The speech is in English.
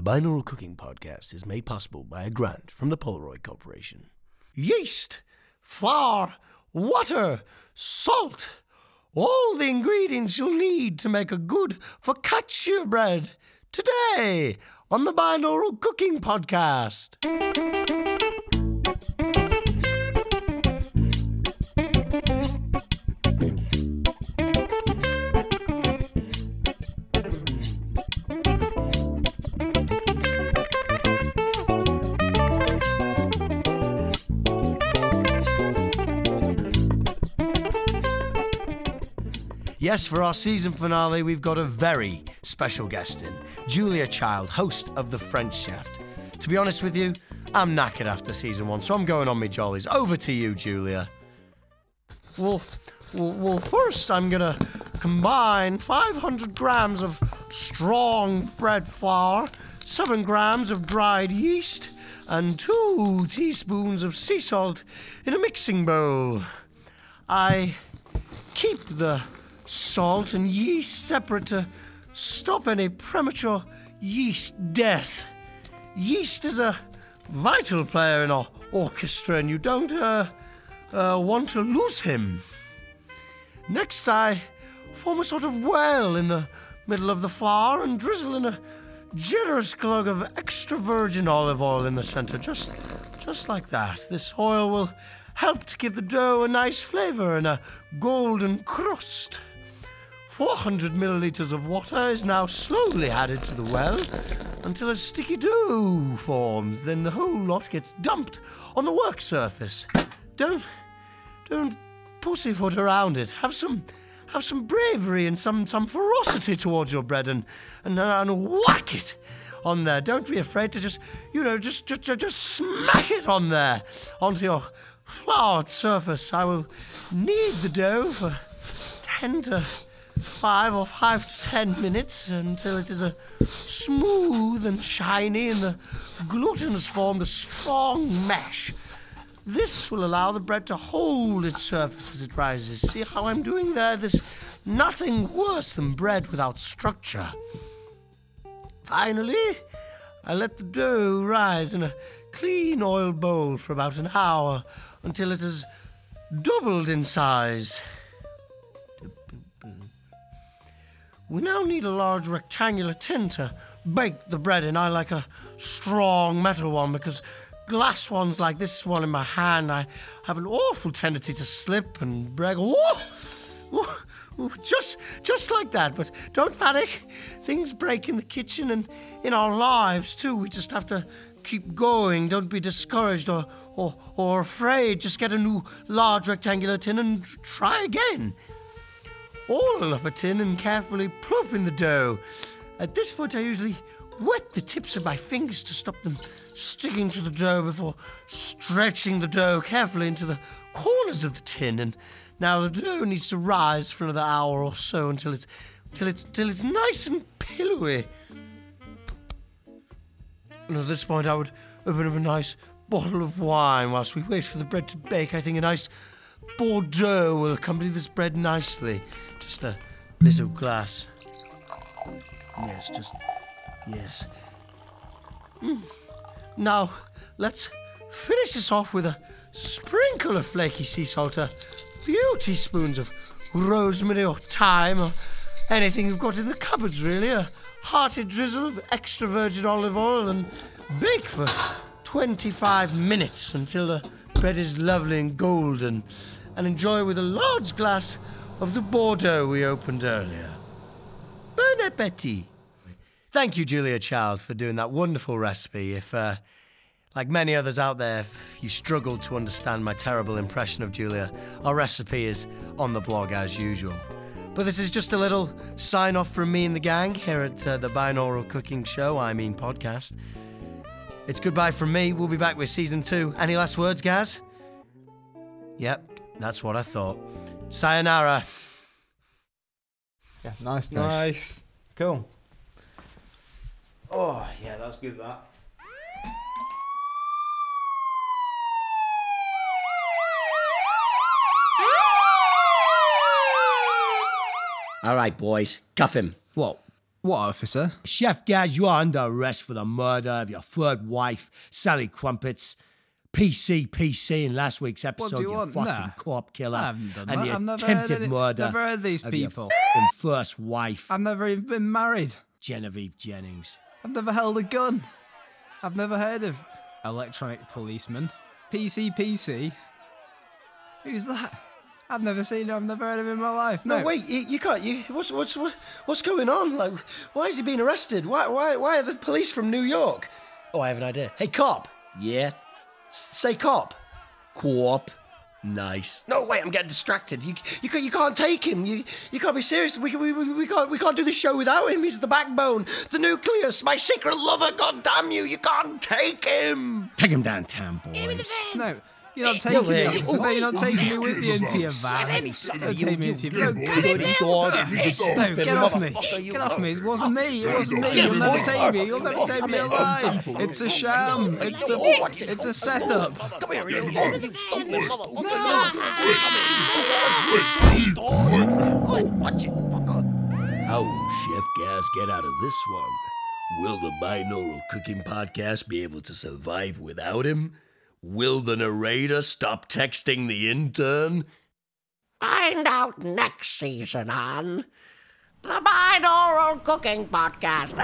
The Binaural Cooking Podcast is made possible by a grant from the Polaroid Corporation. yeast, flour, water, salt. All the ingredients you'll need to make a good focaccia bread today on the Binaural Cooking Podcast. Yes, for our season finale, we've got a very special guest in Julia Child, host of The French Chef. To be honest with you, I'm knackered after season one, so I'm going on my jollies. Over to you, Julia. Well, well, well first, I'm gonna combine 500 grams of strong bread flour, 7 grams of dried yeast, and 2 teaspoons of sea salt in a mixing bowl. I keep the salt and yeast separate to stop any premature yeast death. Yeast is a vital player in our orchestra, and you don't uh, uh, want to lose him. Next, I form a sort of well in the middle of the flour and drizzle in a generous glug of extra virgin olive oil in the center, just, just like that. This oil will help to give the dough a nice flavor and a golden crust. 400 milliliters of water is now slowly added to the well until a sticky dough forms. Then the whole lot gets dumped on the work surface. Don't, don't pussyfoot around it. Have some, have some bravery and some, some ferocity towards your bread, and, and, and whack it on there. Don't be afraid to just, you know, just, just, just smack it on there onto your floured surface. I will knead the dough for 10 to five or five to ten minutes until it is a smooth and shiny and the gluten has formed a strong mesh. This will allow the bread to hold its surface as it rises. See how I'm doing there? There's nothing worse than bread without structure. Finally, I let the dough rise in a clean oiled bowl for about an hour until it has doubled in size. We now need a large rectangular tin to bake the bread in. I like a strong metal one because glass ones like this one in my hand, I have an awful tendency to slip and break. Just, just like that. But don't panic. Things break in the kitchen and in our lives too. We just have to keep going. Don't be discouraged or, or, or afraid. Just get a new large rectangular tin and try again oil up a tin and carefully plop in the dough. At this point, I usually wet the tips of my fingers to stop them sticking to the dough before stretching the dough carefully into the corners of the tin. And now the dough needs to rise for another hour or so until it's till it's till it's nice and pillowy. And at this point, I would open up a nice bottle of wine whilst we wait for the bread to bake. I think a nice Bordeaux will accompany this bread nicely. Just a little glass. Yes, just. Yes. Mm. Now, let's finish this off with a sprinkle of flaky sea salt, a few teaspoons of rosemary or thyme, or anything you've got in the cupboards, really. A hearty drizzle of extra virgin olive oil, and bake for 25 minutes until the bread is lovely and golden and enjoy with a large glass of the Bordeaux we opened earlier. Bon appetit! Thank you, Julia Child, for doing that wonderful recipe. If, uh, like many others out there, if you struggled to understand my terrible impression of Julia, our recipe is on the blog as usual. But this is just a little sign off from me and the gang here at uh, the Binaural Cooking Show, I mean podcast. It's goodbye from me. We'll be back with season two. Any last words, Gaz? Yep, that's what I thought. Sayonara. Yeah, nice, Nice. nice. Cool. Oh, yeah, that's good, that. All right, boys, cuff him. What? What, officer? Chef Gaz, you are under arrest for the murder of your third wife, Sally Crumpets. PC, PC in last week's episode, you you, want? fucking Nah. corp killer. I haven't done and that. the I've never heard attempted murder never heard these of your people. f***ing first wife, I've never even been married. Genevieve Jennings. I've never held a gun. I've never heard of electronic policeman. PC, PC. Who's that? I've never seen him. I've never heard of him in my life. No, No, wait, you, you can't. You, what's what's what's going on? Like, why is he being arrested? Why why why are the police from New York? Oh, I have an idea. Hey, cop. Yeah. S- say cop. Co-op. Nice. No, wait, I'm getting distracted. You you can't, you can't take him. You you can't be serious. We, we, we, we can't we can't do the show without him. He's the backbone, the nucleus, my secret lover. God damn you! You can't take him. Take him downtown, boys. no. You're not taking me. you- no, you're not taking me with you into your van. Don't take me into your van. Bloody dog. No, get off me. Get off me. It wasn't me. It wasn't me. You'll never take me. You'll never take me alive. It's a sham. It's a it's a setup. Come here, you, you stupid motherfucker. Oh, watch it, fucker. How will Chef Gaz get out of this one? Will the Binaural Cooking Podcast be able to survive without him? Will the narrator stop texting the intern? Find out next season on the Mind Oral Cooking Podcast.